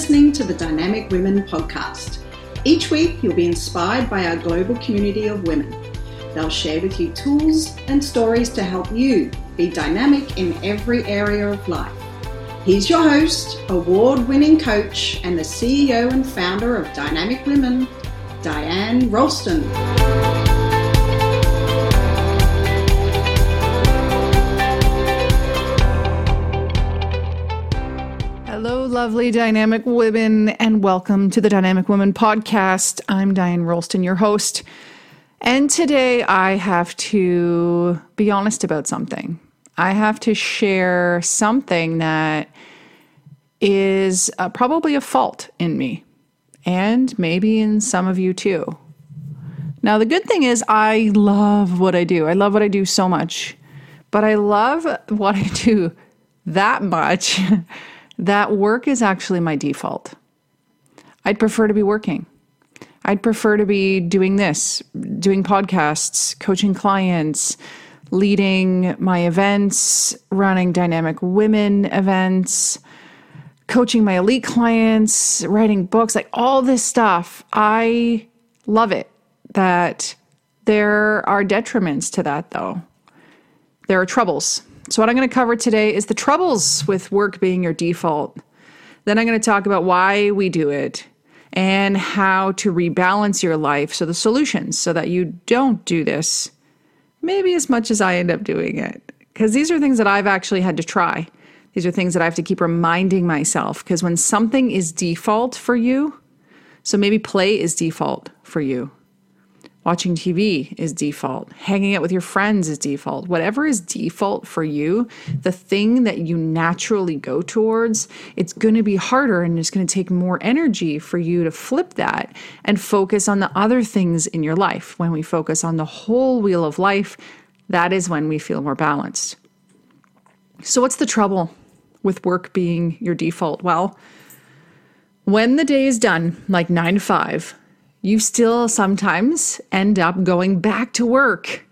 listening to the Dynamic Women podcast. Each week, you'll be inspired by our global community of women. They'll share with you tools and stories to help you be dynamic in every area of life. He's your host, award winning coach, and the CEO and founder of Dynamic Women, Diane Rolston. Hello, lovely dynamic women, and welcome to the Dynamic Women podcast. I'm Diane Rolston, your host. And today I have to be honest about something. I have to share something that is uh, probably a fault in me, and maybe in some of you too. Now, the good thing is, I love what I do. I love what I do so much, but I love what I do that much that work is actually my default. I'd prefer to be working. I'd prefer to be doing this, doing podcasts, coaching clients, leading my events, running dynamic women events, coaching my elite clients, writing books, like all this stuff. I love it. That there are detriments to that, though. There are troubles. So, what I'm going to cover today is the troubles with work being your default. Then, I'm going to talk about why we do it and how to rebalance your life. So, the solutions so that you don't do this maybe as much as I end up doing it. Because these are things that I've actually had to try. These are things that I have to keep reminding myself. Because when something is default for you, so maybe play is default for you, Watching TV is default. Hanging out with your friends is default. Whatever is default for you, the thing that you naturally go towards, it's going to be harder and it's going to take more energy for you to flip that and focus on the other things in your life. When we focus on the whole wheel of life, that is when we feel more balanced. So, what's the trouble with work being your default? Well, when the day is done, like nine to five, you still sometimes end up going back to work.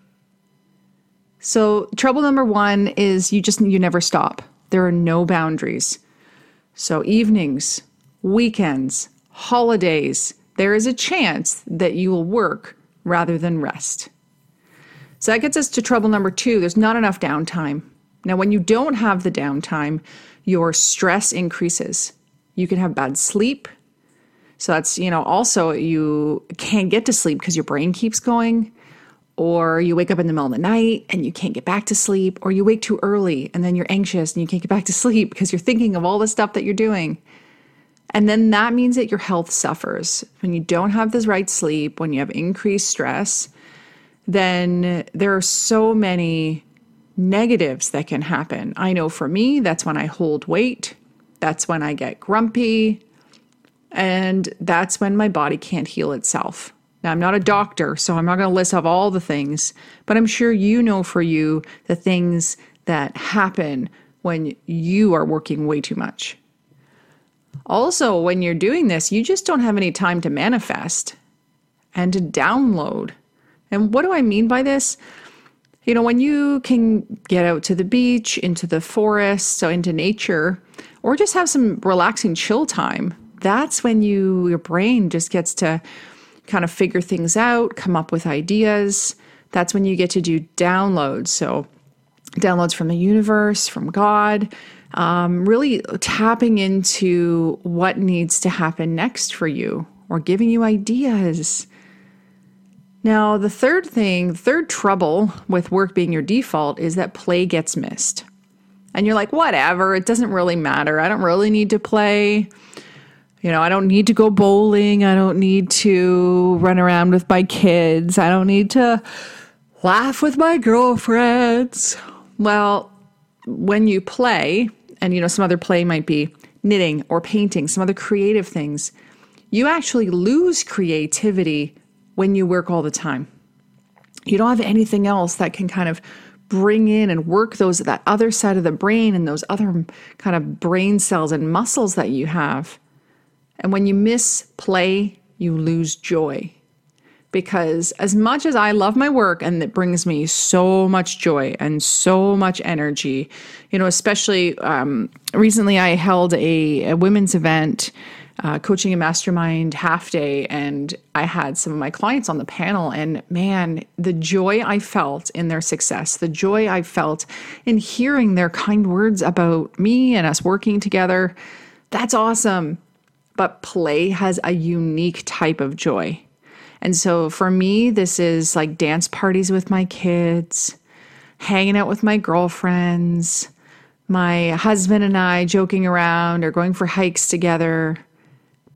So, trouble number one is you just you never stop. There are no boundaries. So, evenings, weekends, holidays, there is a chance that you will work rather than rest. So, that gets us to trouble number two there's not enough downtime. Now, when you don't have the downtime, your stress increases. You can have bad sleep, so that's, you know, also you can't get to sleep because your brain keeps going, or you wake up in the middle of the night and you can't get back to sleep, or you wake too early and then you're anxious and you can't get back to sleep because you're thinking of all the stuff that you're doing. And then that means that your health suffers. When you don't have this right sleep, when you have increased stress, then there are so many negatives that can happen. I know for me, that's when I hold weight. That's when I get grumpy. And that's when my body can't heal itself. Now, I'm not a doctor, so I'm not going to list off all the things, but I'm sure you know for you the things that happen when you are working way too much. Also, when you're doing this, you just don't have any time to manifest and to download. And what do I mean by this? You know, when you can get out to the beach, into the forest, so into nature, or just have some relaxing chill time, that's when you your brain just gets to kind of figure things out, come up with ideas. That's when you get to do downloads. So downloads from the universe, from God, um, really tapping into what needs to happen next for you or giving you ideas. Now, the third thing, third trouble with work being your default is that play gets missed. And you're like, whatever, it doesn't really matter. I don't really need to play. You know, I don't need to go bowling. I don't need to run around with my kids. I don't need to laugh with my girlfriends. Well, when you play, and you know, some other play might be knitting or painting, some other creative things, you actually lose creativity when you work all the time. You don't have anything else that can kind of bring in and work those that other side of the brain and those other kind of brain cells and muscles that you have. And when you miss play, you lose joy. Because as much as I love my work and it brings me so much joy and so much energy, you know, especially um, recently I held a, a women's event uh, coaching a mastermind half day, and I had some of my clients on the panel. And man, the joy I felt in their success, the joy I felt in hearing their kind words about me and us working together, that's awesome. But play has a unique type of joy. And so for me, this is like dance parties with my kids, hanging out with my girlfriends, my husband and I joking around or going for hikes together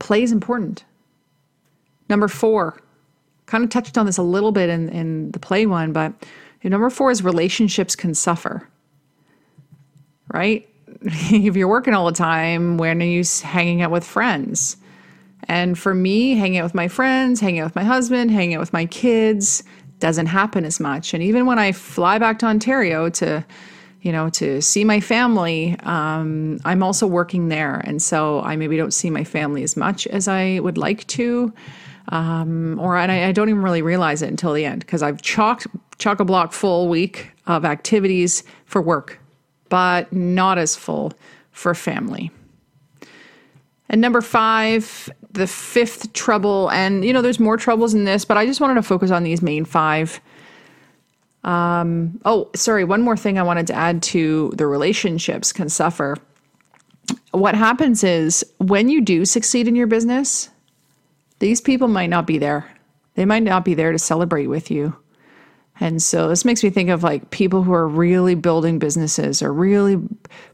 play is important. Number four, kind of touched on this a little bit in, in the play one, but number four is relationships can suffer. Right? if you're working all the time, when are you hanging out with friends? And for me, hanging out with my friends, hanging out with my husband, hanging out with my kids doesn't happen as much. And even when I fly back to Ontario to you know, to see my family, um, I'm also working there. And so I maybe don't see my family as much as I would like to. Um, or I, I, don't even really realize it until the end because I've chalked chock a block full week of activities for work, but not as full for family. And number five, the fifth trouble, and you know, there's more troubles in this, but I just wanted to focus on these main five. Um, oh, sorry, one more thing I wanted to add to the relationships can suffer. What happens is when you do succeed in your business, these people might not be there. They might not be there to celebrate with you. And so this makes me think of like people who are really building businesses or really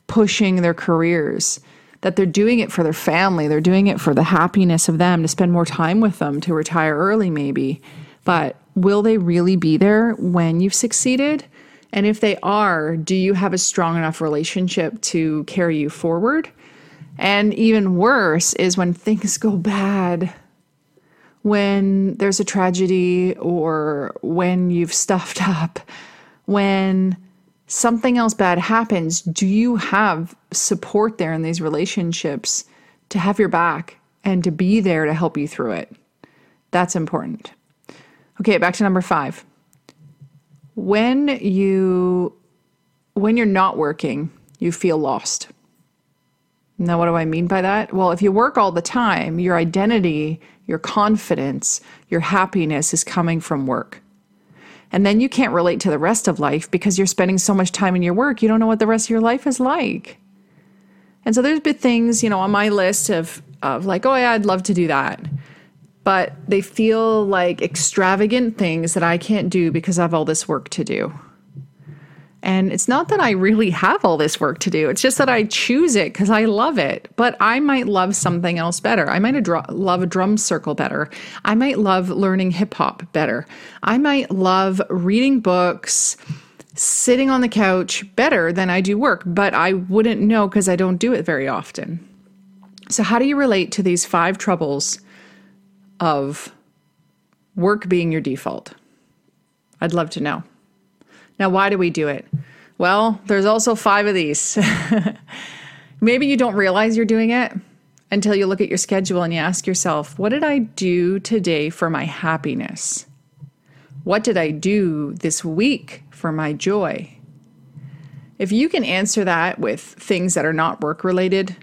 pushing their careers, that they're doing it for their family, they're doing it for the happiness of them, to spend more time with them, to retire early maybe. But will they really be there when you've succeeded? And if they are, do you have a strong enough relationship to carry you forward? And even worse is when things go bad, when there's a tragedy or when you've stuffed up, when something else bad happens, do you have support there in these relationships to have your back and to be there to help you through it? That's important. Okay, back to number five. When you when you're not working, you feel lost. Now, what do I mean by that? Well, if you work all the time, your identity, your confidence, your happiness is coming from work. And then you can't relate to the rest of life because you're spending so much time in your work, you don't know what the rest of your life is like. And so there's been things, you know, on my list of, of like, oh, yeah, I'd love to do that but they feel like extravagant things that I can't do because I have all this work to do. And it's not that I really have all this work to do. It's just that I choose it because I love it. But I might love something else better. I might love a drum circle better. I might love learning hip hop better. I might love reading books, sitting on the couch better than I do work. But I wouldn't know because I don't do it very often. So, how do you relate to these five troubles of work being your default? I'd love to know. Now, why do we do it? Well, there's also five of these. Maybe you don't realize you're doing it until you look at your schedule and you ask yourself, what did I do today for my happiness? What did I do this week for my joy? If you can answer that with things that are not work related,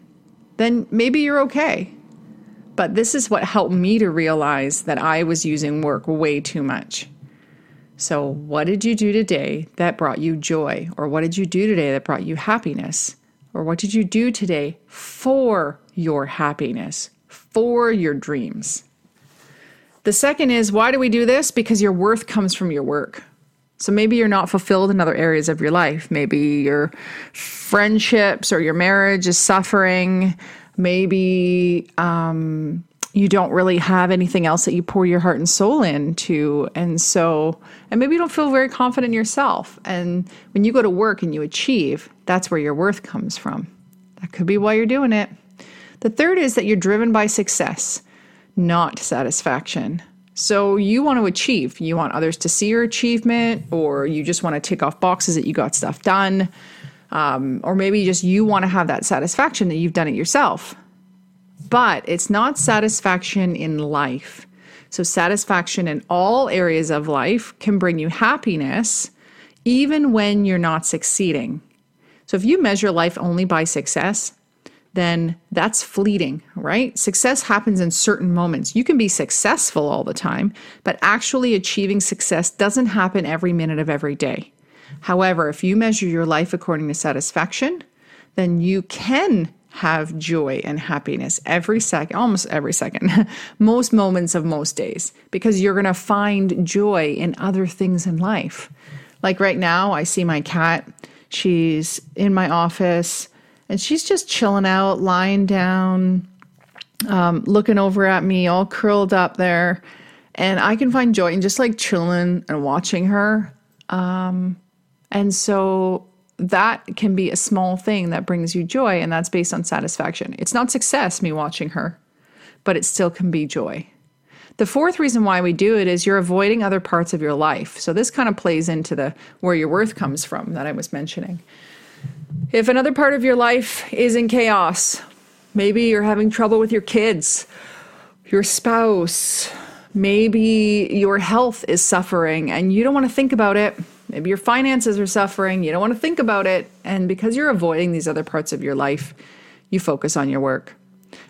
then maybe you're okay. But this is what helped me to realize that I was using work way too much. So, what did you do today that brought you joy? Or what did you do today that brought you happiness? Or what did you do today for your happiness, for your dreams? The second is why do we do this? Because your worth comes from your work. So maybe you're not fulfilled in other areas of your life. Maybe your friendships or your marriage is suffering maybe um, you don't really have anything else that you pour your heart and soul into. And so, and maybe you don't feel very confident in yourself. And when you go to work and you achieve, that's where your worth comes from. That could be why you're doing it. The third is that you're driven by success, not satisfaction. So you want to achieve. You want others to see your achievement, or you just want to tick off boxes that you got stuff done. Um, or maybe just you want to have that satisfaction that you've done it yourself. But it's not satisfaction in life. So, satisfaction in all areas of life can bring you happiness even when you're not succeeding. So, if you measure life only by success, then that's fleeting, right? Success happens in certain moments. You can be successful all the time, but actually achieving success doesn't happen every minute of every day. However, if you measure your life according to satisfaction, then you can have joy and happiness every second, almost every second, most moments of most days, because you're going to find joy in other things in life. Like right now, I see my cat. She's in my office and she's just chilling out, lying down, um, looking over at me, all curled up there. And I can find joy in just like chilling and watching her. Um, and so that can be a small thing that brings you joy, and that's based on satisfaction. It's not success, me watching her, but it still can be joy. The fourth reason why we do it is you're avoiding other parts of your life. So this kind of plays into the where your worth comes from that I was mentioning. If another part of your life is in chaos, maybe you're having trouble with your kids, your spouse, maybe your health is suffering and you don't want to think about it. Maybe your finances are suffering, you don't want to think about it. And because you're avoiding these other parts of your life, you focus on your work.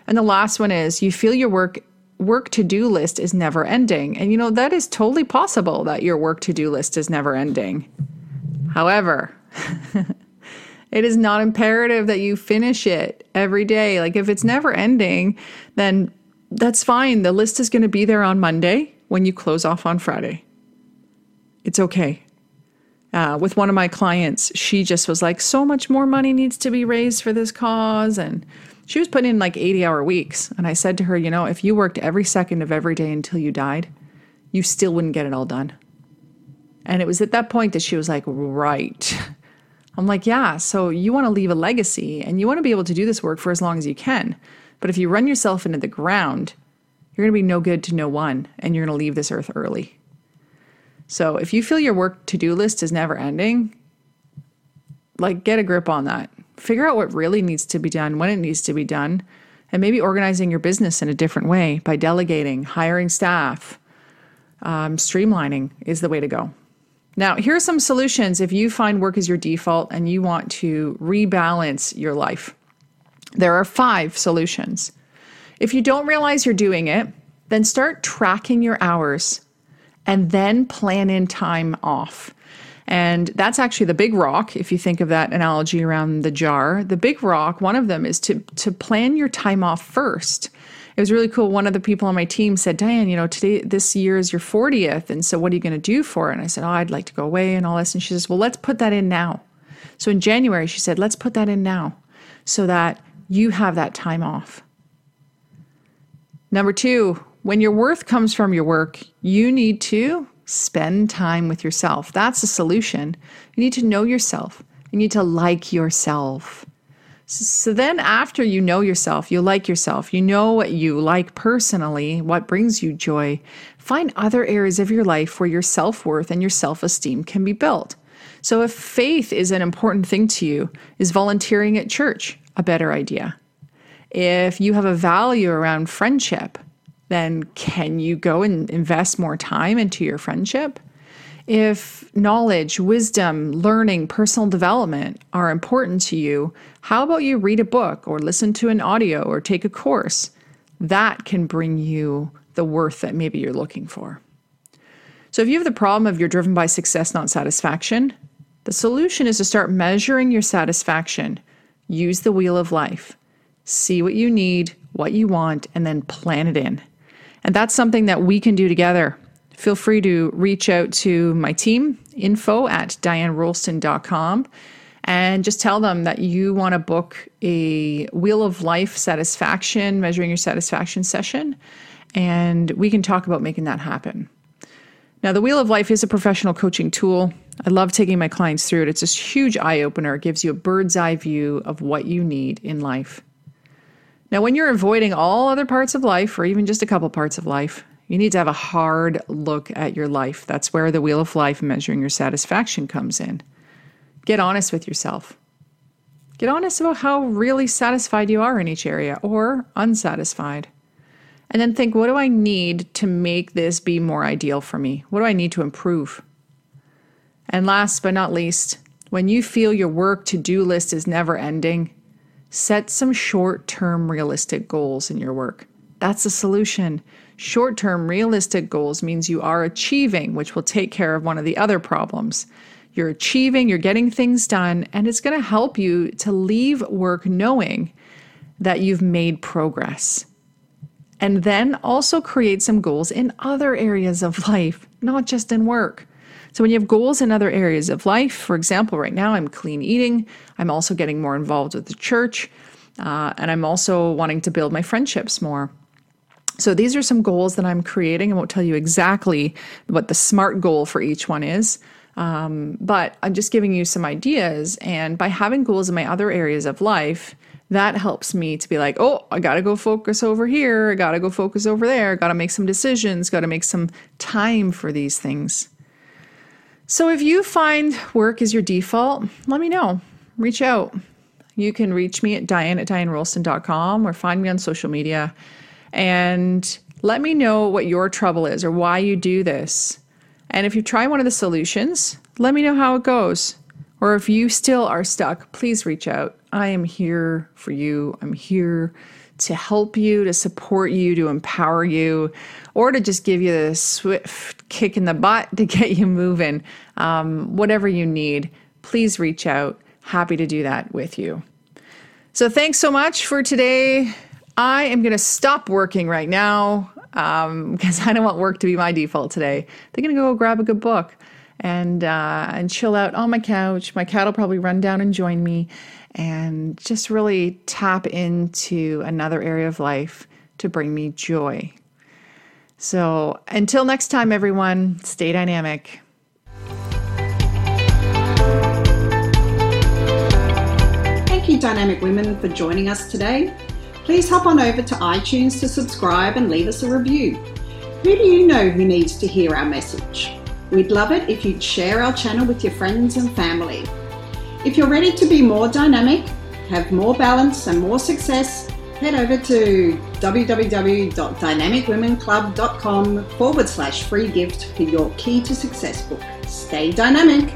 And the last one is you feel your work work to-do list is never ending. And you know that is totally possible that your work to-do list is never ending. However, It is not imperative that you finish it every day. Like if it's never ending, then that's fine. The list is going to be there on Monday when you close off on Friday. It's okay. Uh, with one of my clients, she just was like, so much more money needs to be raised for this cause. And she was putting in like 80 hour weeks. And I said to her, you know, if you worked every second of every day until you died, you still wouldn't get it all done. And it was at that point that she was like, right. I'm like, yeah, so you want to leave a legacy and you want to be able to do this work for as long as you can. But if you run yourself into the ground, you're going to be no good to no one and you're going to leave this earth early. So if you feel your work to do list is never ending, like get a grip on that. Figure out what really needs to be done, when it needs to be done, and maybe organizing your business in a different way by delegating, hiring staff, um, streamlining is the way to go. Now, here are some solutions if you find work is your default and you want to rebalance your life. There are five solutions. If you don't realize you're doing it, then start tracking your hours and then plan in time off. And that's actually the big rock, if you think of that analogy around the jar. The big rock, one of them is to, to plan your time off first it was really cool. One of the people on my team said, Diane, you know, today, this year is your 40th. And so what are you going to do for it? And I said, Oh, I'd like to go away and all this. And she says, Well, let's put that in now. So in January, she said, Let's put that in now so that you have that time off. Number two, when your worth comes from your work, you need to spend time with yourself. That's the solution. You need to know yourself. You need to like yourself. So then, after you know yourself, you like yourself, you know what you like personally, what brings you joy, find other areas of your life where your self worth and your self esteem can be built. So, if faith is an important thing to you, is volunteering at church a better idea? If you have a value around friendship, then can you go and invest more time into your friendship? If knowledge, wisdom, learning, personal development are important to you, how about you read a book or listen to an audio or take a course? That can bring you the worth that maybe you're looking for. So, if you have the problem of you're driven by success, not satisfaction, the solution is to start measuring your satisfaction. Use the wheel of life. See what you need, what you want, and then plan it in. And that's something that we can do together feel free to reach out to my team, info at dianerolston.com, and just tell them that you want to book a Wheel of Life satisfaction, measuring your satisfaction session, and we can talk about making that happen. Now, the Wheel of Life is a professional coaching tool. I love taking my clients through it. It's this huge eye opener. It gives you a bird's eye view of what you need in life. Now, when you're avoiding all other parts of life, or even just a couple parts of life, you need to have a hard look at your life. That's where the wheel of life measuring your satisfaction comes in. Get honest with yourself. Get honest about how really satisfied you are in each area or unsatisfied. And then think what do I need to make this be more ideal for me? What do I need to improve? And last but not least, when you feel your work to do list is never ending, Set some short term realistic goals in your work. That's the solution. Short term realistic goals means you are achieving, which will take care of one of the other problems. You're achieving, you're getting things done, and it's going to help you to leave work knowing that you've made progress. And then also create some goals in other areas of life, not just in work. So, when you have goals in other areas of life, for example, right now I'm clean eating, I'm also getting more involved with the church, uh, and I'm also wanting to build my friendships more. So, these are some goals that I'm creating. I won't tell you exactly what the SMART goal for each one is, um, but I'm just giving you some ideas. And by having goals in my other areas of life, that helps me to be like, oh, I got to go focus over here. I got to go focus over there. Got to make some decisions. Got to make some time for these things. So if you find work is your default, let me know. Reach out. You can reach me at diane at dianerolston.com or find me on social media and let me know what your trouble is or why you do this. And if you try one of the solutions, let me know how it goes. Or if you still are stuck, please reach out. I am here for you. I'm here to help you, to support you, to empower you, or to just give you the swift kick in the butt to get you moving. Um, whatever you need, please reach out. Happy to do that with you. So, thanks so much for today. I am going to stop working right now because um, I don't want work to be my default today. They're going to go grab a good book and uh, and chill out on my couch. My cat will probably run down and join me, and just really tap into another area of life to bring me joy. So until next time, everyone, stay dynamic. Thank you, Dynamic Women, for joining us today. Please hop on over to iTunes to subscribe and leave us a review. Who do you know who needs to hear our message? We'd love it if you'd share our channel with your friends and family. If you're ready to be more dynamic, have more balance, and more success, head over to www.dynamicwomenclub.com forward slash free gift for your Key to Success book. Stay dynamic.